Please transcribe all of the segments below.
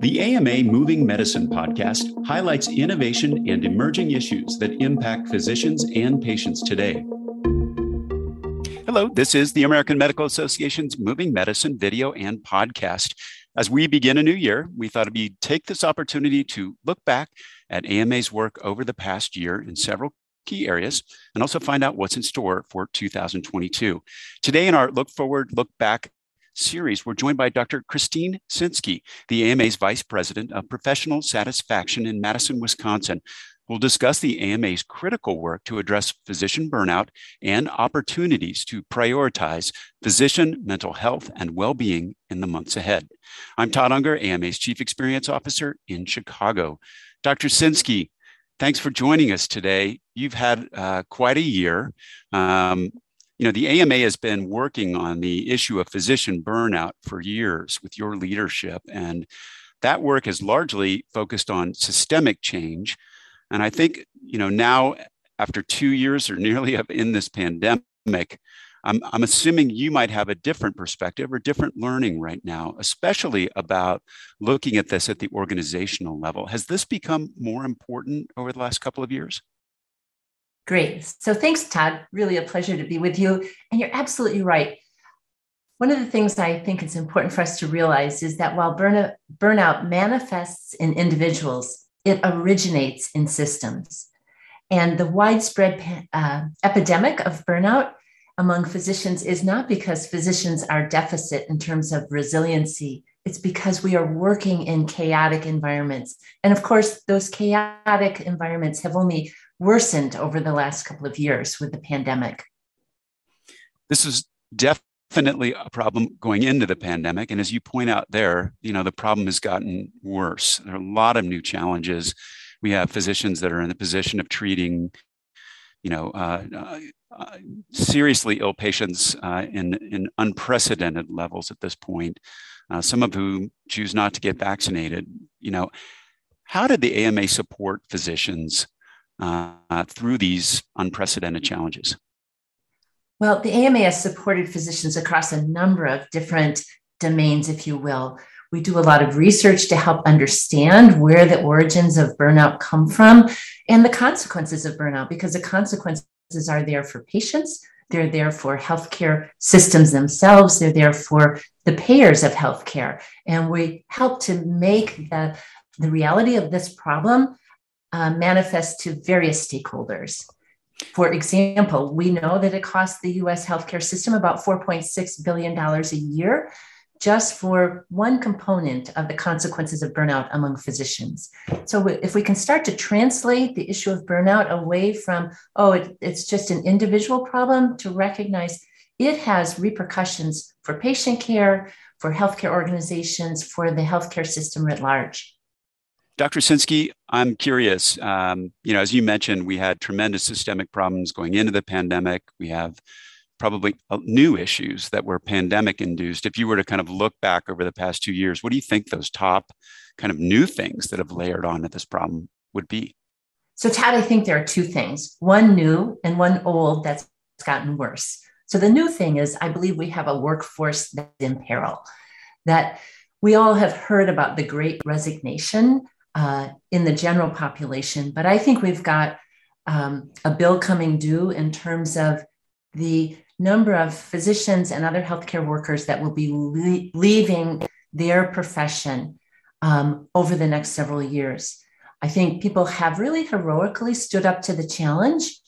The AMA Moving Medicine podcast highlights innovation and emerging issues that impact physicians and patients today. Hello, this is the American Medical Association's Moving Medicine video and podcast. As we begin a new year, we thought we'd take this opportunity to look back at AMA's work over the past year in several key areas and also find out what's in store for 2022. Today, in our Look Forward, Look Back series, we're joined by Dr. Christine Sinsky, the AMA's Vice President of Professional Satisfaction in Madison, Wisconsin. We'll discuss the AMA's critical work to address physician burnout and opportunities to prioritize physician mental health and well being in the months ahead. I'm Todd Unger, AMA's Chief Experience Officer in Chicago. Dr. Sinsky, thanks for joining us today. You've had uh, quite a year. Um, you know, the AMA has been working on the issue of physician burnout for years with your leadership. And that work has largely focused on systemic change. And I think, you know, now after two years or nearly in this pandemic, I'm, I'm assuming you might have a different perspective or different learning right now, especially about looking at this at the organizational level. Has this become more important over the last couple of years? Great. So thanks, Todd. Really a pleasure to be with you. And you're absolutely right. One of the things I think it's important for us to realize is that while burnout, manifests in individuals, it originates in systems. And the widespread uh, epidemic of burnout among physicians is not because physicians are deficit in terms of resiliency. It's because we are working in chaotic environments. And of course, those chaotic environments have only worsened over the last couple of years with the pandemic. This is definitely a problem going into the pandemic. And as you point out there, you know, the problem has gotten worse. There are a lot of new challenges. We have physicians that are in the position of treating, you know, uh, uh, uh seriously ill patients uh, in, in unprecedented levels at this point, uh, some of whom choose not to get vaccinated. You know, how did the AMA support physicians uh, through these unprecedented challenges? Well, the AMA has supported physicians across a number of different domains, if you will. We do a lot of research to help understand where the origins of burnout come from and the consequences of burnout, because the consequences are there for patients, they're there for healthcare systems themselves, they're there for the payers of healthcare. And we help to make the, the reality of this problem uh, manifest to various stakeholders. For example, we know that it costs the US healthcare system about $4.6 billion a year just for one component of the consequences of burnout among physicians. So, if we can start to translate the issue of burnout away from, oh, it, it's just an individual problem, to recognize it has repercussions for patient care, for healthcare organizations, for the healthcare system writ large. Dr. Sinsky, I'm curious. Um, you know, as you mentioned, we had tremendous systemic problems going into the pandemic. We have probably uh, new issues that were pandemic induced. If you were to kind of look back over the past two years, what do you think those top kind of new things that have layered on onto this problem would be? So, Todd, I think there are two things one new and one old that's gotten worse. So, the new thing is, I believe we have a workforce that's in peril, that we all have heard about the great resignation uh, in the general population. But I think we've got um, a bill coming due in terms of the number of physicians and other healthcare workers that will be le- leaving their profession um, over the next several years. I think people have really heroically stood up to the challenge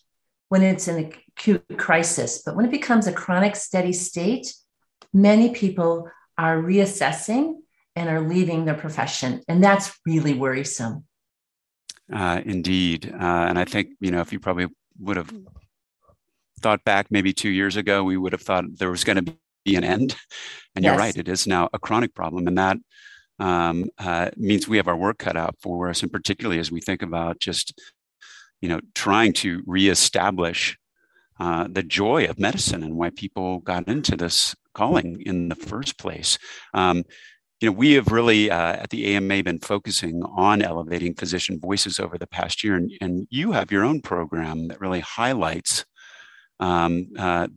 when it's an acute crisis, but when it becomes a chronic steady state, many people are reassessing and are leaving their profession. And that's really worrisome. Uh, indeed. Uh, and I think, you know, if you probably would have thought back maybe two years ago, we would have thought there was going to be an end. And yes. you're right, it is now a chronic problem. And that um, uh, means we have our work cut out for us. And particularly as we think about just, you know, trying to reestablish uh, the joy of medicine and why people got into this calling in the first place. Um, you know, we have really uh, at the AMA been focusing on elevating physician voices over the past year, and, and you have your own program that really highlights um, uh,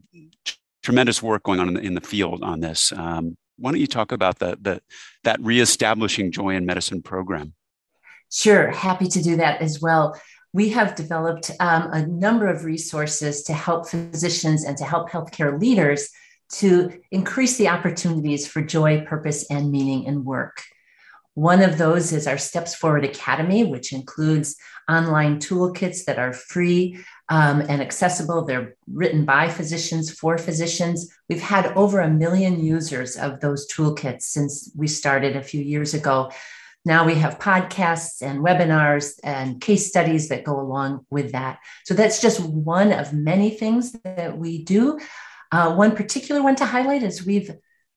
tremendous work going on in the, in the field on this. Um, why don't you talk about the, the that reestablishing joy in medicine program? Sure, happy to do that as well. We have developed um, a number of resources to help physicians and to help healthcare leaders to increase the opportunities for joy, purpose, and meaning in work. One of those is our Steps Forward Academy, which includes online toolkits that are free um, and accessible. They're written by physicians for physicians. We've had over a million users of those toolkits since we started a few years ago. Now we have podcasts and webinars and case studies that go along with that. So that's just one of many things that we do. Uh, one particular one to highlight is we've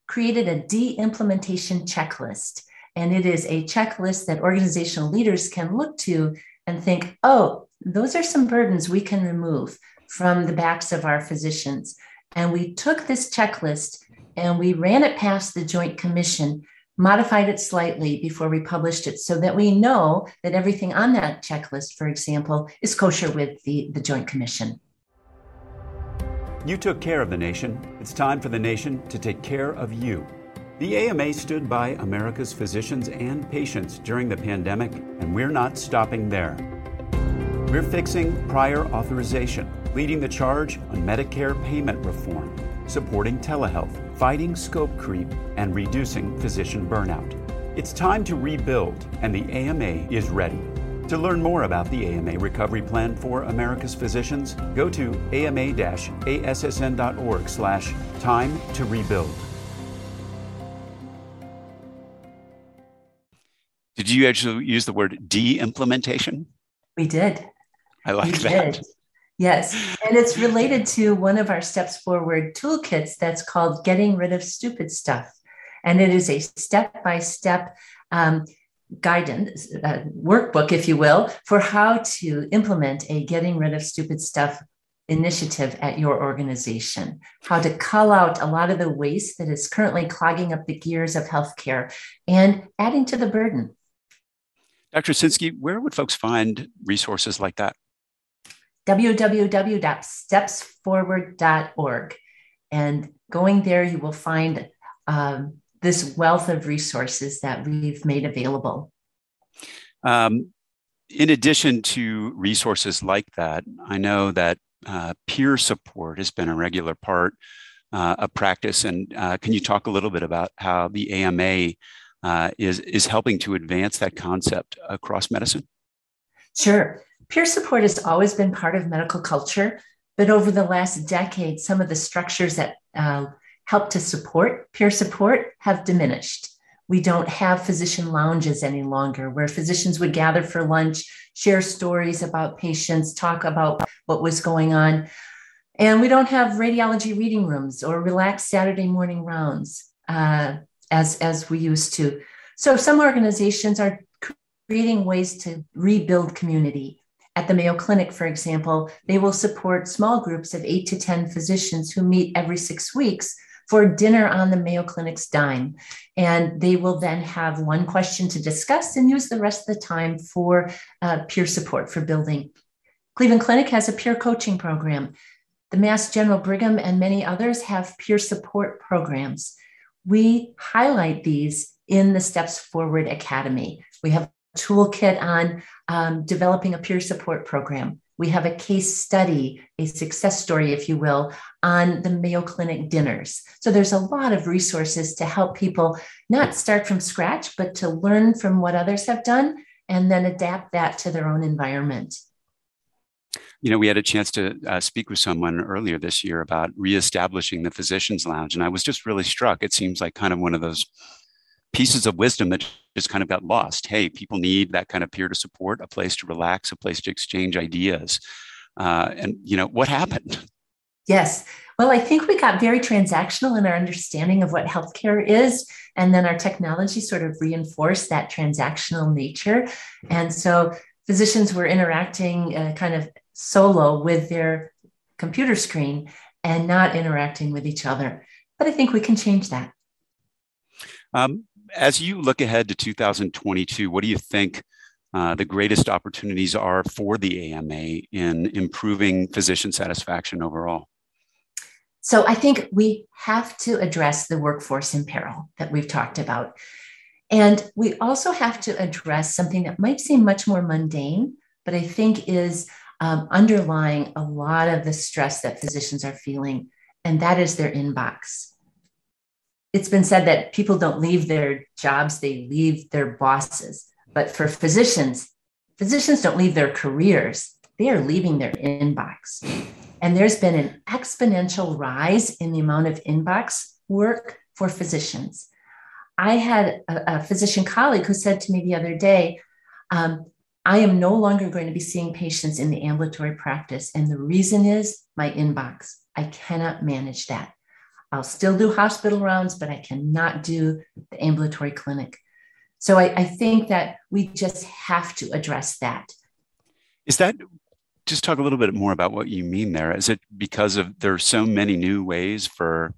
created a de implementation checklist. And it is a checklist that organizational leaders can look to and think, oh, those are some burdens we can remove from the backs of our physicians. And we took this checklist and we ran it past the Joint Commission, modified it slightly before we published it so that we know that everything on that checklist, for example, is kosher with the, the Joint Commission. You took care of the nation. It's time for the nation to take care of you. The AMA stood by America's physicians and patients during the pandemic, and we're not stopping there. We're fixing prior authorization, leading the charge on Medicare payment reform, supporting telehealth, fighting scope creep, and reducing physician burnout. It's time to rebuild, and the AMA is ready. To learn more about the AMA Recovery Plan for America's Physicians, go to ama-assn.org slash time to rebuild. Did you actually use the word de-implementation? We did. I like that. Did. Yes. And it's related to one of our steps forward toolkits that's called Getting Rid of Stupid Stuff. And it is a step by step guidance, uh, workbook, if you will, for how to implement a Getting Rid of Stupid Stuff initiative at your organization, how to cull out a lot of the waste that is currently clogging up the gears of healthcare and adding to the burden. Dr. Sinsky, where would folks find resources like that? www.stepsforward.org. And going there, you will find um, this wealth of resources that we've made available. Um, in addition to resources like that, I know that uh, peer support has been a regular part uh, of practice. And uh, can you talk a little bit about how the AMA uh, is, is helping to advance that concept across medicine? Sure. Peer support has always been part of medical culture, but over the last decade, some of the structures that uh, help to support peer support have diminished. We don't have physician lounges any longer where physicians would gather for lunch, share stories about patients, talk about what was going on. And we don't have radiology reading rooms or relaxed Saturday morning rounds. Uh, as, as we used to. So some organizations are creating ways to rebuild community. At the Mayo Clinic, for example, they will support small groups of eight to 10 physicians who meet every six weeks for dinner on the Mayo Clinic's dime. And they will then have one question to discuss and use the rest of the time for uh, peer support for building. Cleveland Clinic has a peer coaching program. The Mass General Brigham and many others have peer support programs we highlight these in the Steps Forward Academy. We have toolkit on um, developing a peer support program. We have a case study, a success story, if you will, on the Mayo Clinic dinners. So there's a lot of resources to help people not start from scratch, but to learn from what others have done and then adapt that to their own environment you know, we had a chance to uh, speak with someone earlier this year about reestablishing the physicians lounge. And I was just really struck. It seems like kind of one of those pieces of wisdom that just kind of got lost. Hey, people need that kind of peer to support, a place to relax, a place to exchange ideas. Uh, and, you know, what happened? Yes. Well, I think we got very transactional in our understanding of what healthcare is. And then our technology sort of reinforced that transactional nature. And so physicians were interacting uh, kind of solo with their computer screen and not interacting with each other. But I think we can change that. Um, as you look ahead to 2022, what do you think uh, the greatest opportunities are for the AMA in improving physician satisfaction overall? So I think we have to address the workforce in peril that we've talked about. And we also have to address something that might seem much more mundane, but I think is um, underlying a lot of the stress that physicians are feeling, and that is their inbox. It's been said that people don't leave their jobs, they leave their bosses. But for physicians, physicians don't leave their careers, they are leaving their inbox. And there's been an exponential rise in the amount of inbox work for physicians. I had a, a physician colleague who said to me the other day, um, I am no longer going to be seeing patients in the ambulatory practice. And the reason is my inbox. I cannot manage that. I'll still do hospital rounds, but I cannot do the ambulatory clinic. So I, I think that we just have to address that. Is that just talk a little bit more about what you mean there? Is it because of there are so many new ways for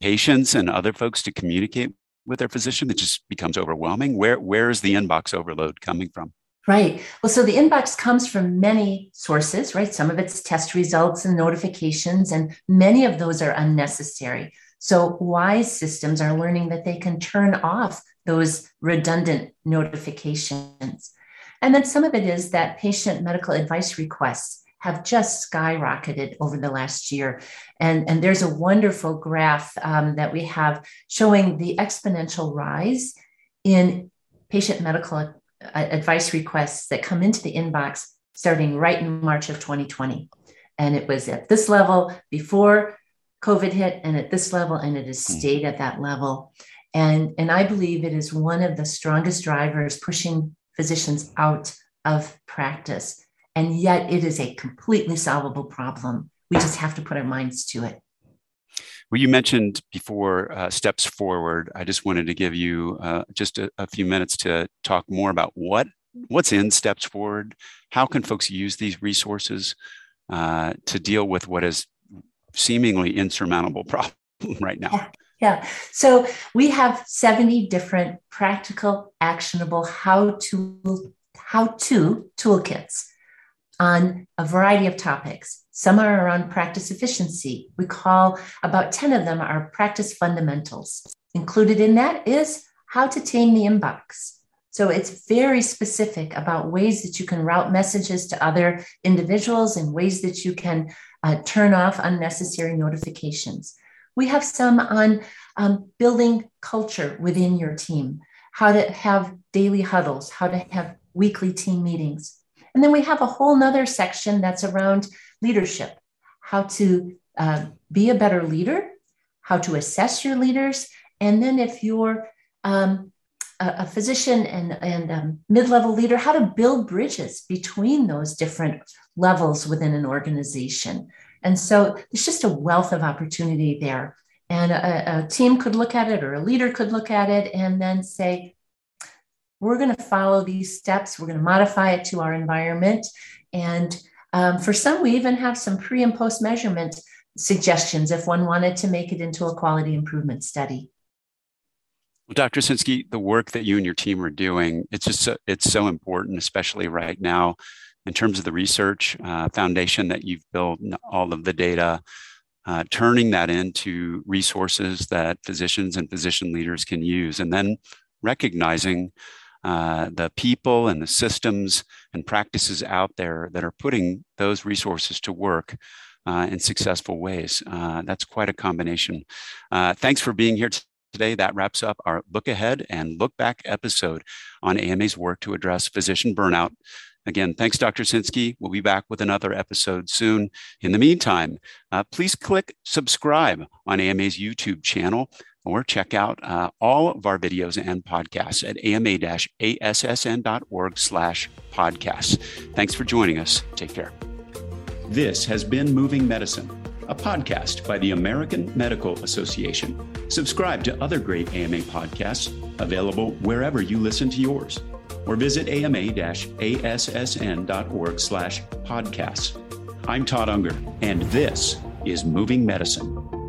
patients and other folks to communicate with their physician that just becomes overwhelming? Where where is the inbox overload coming from? Right. Well, so the inbox comes from many sources, right? Some of it's test results and notifications, and many of those are unnecessary. So, WISE systems are learning that they can turn off those redundant notifications. And then some of it is that patient medical advice requests have just skyrocketed over the last year. And, and there's a wonderful graph um, that we have showing the exponential rise in patient medical advice requests that come into the inbox starting right in March of 2020. And it was at this level before COVID hit, and at this level, and it has hmm. stayed at that level. And, and I believe it is one of the strongest drivers pushing physicians out of practice. And yet it is a completely solvable problem. We just have to put our minds to it. Well, you mentioned before uh, steps forward. I just wanted to give you uh, just a, a, few minutes to talk more about what what's in steps forward. How can folks use these resources uh, to deal with what is seemingly insurmountable problem right now? Yeah. Yeah. So we have 70 different practical, actionable how to how to toolkits on a variety of topics. Some are around practice efficiency. We call about 10 of them are practice fundamentals. Included in that is how to tame the inbox. So it's very specific about ways that you can route messages to other individuals and ways that you can uh, turn off unnecessary notifications. We have some on um, building culture within your team, how to have daily huddles, how to have weekly team meetings. And then we have a whole nother section that's around leadership, how to uh, be a better leader, how to assess your leaders. And then if you're um, a, physician and, and um, mid-level leader, how to build bridges between those different levels within an organization. And so there's just a wealth of opportunity there. And a, a team could look at it or a leader could look at it and then say, we're going to follow these steps. We're going to modify it to our environment. And um, for some, we even have some pre and post measurement suggestions if one wanted to make it into a quality improvement study. Dr. Sinsky, the work that you and your team are doing, it's just so, it's so important, especially right now in terms of the research uh, foundation that you've built, all of the data, uh, turning that into resources that physicians and physician leaders can use, and then recognizing uh, the people and the systems and practices out there that are putting those resources to work uh, in successful ways. Uh, that's quite a combination. Uh, thanks for being here today. That wraps up our look ahead and look back episode on AMA's work to address physician burnout. Again, thanks, Dr. Sinsky. We'll be back with another episode soon. In the meantime, uh, please click subscribe on AMA's YouTube channel or check out uh, all of our videos and podcasts at ama-assn.org slash podcasts. Thanks for joining us. Take care. This has been Moving Medicine, a podcast by the American Medical Association. Subscribe to other great AMA podcasts available wherever you listen to yours or visit ama-assn.org slash podcasts. I'm Todd Unger, and this is Moving Medicine.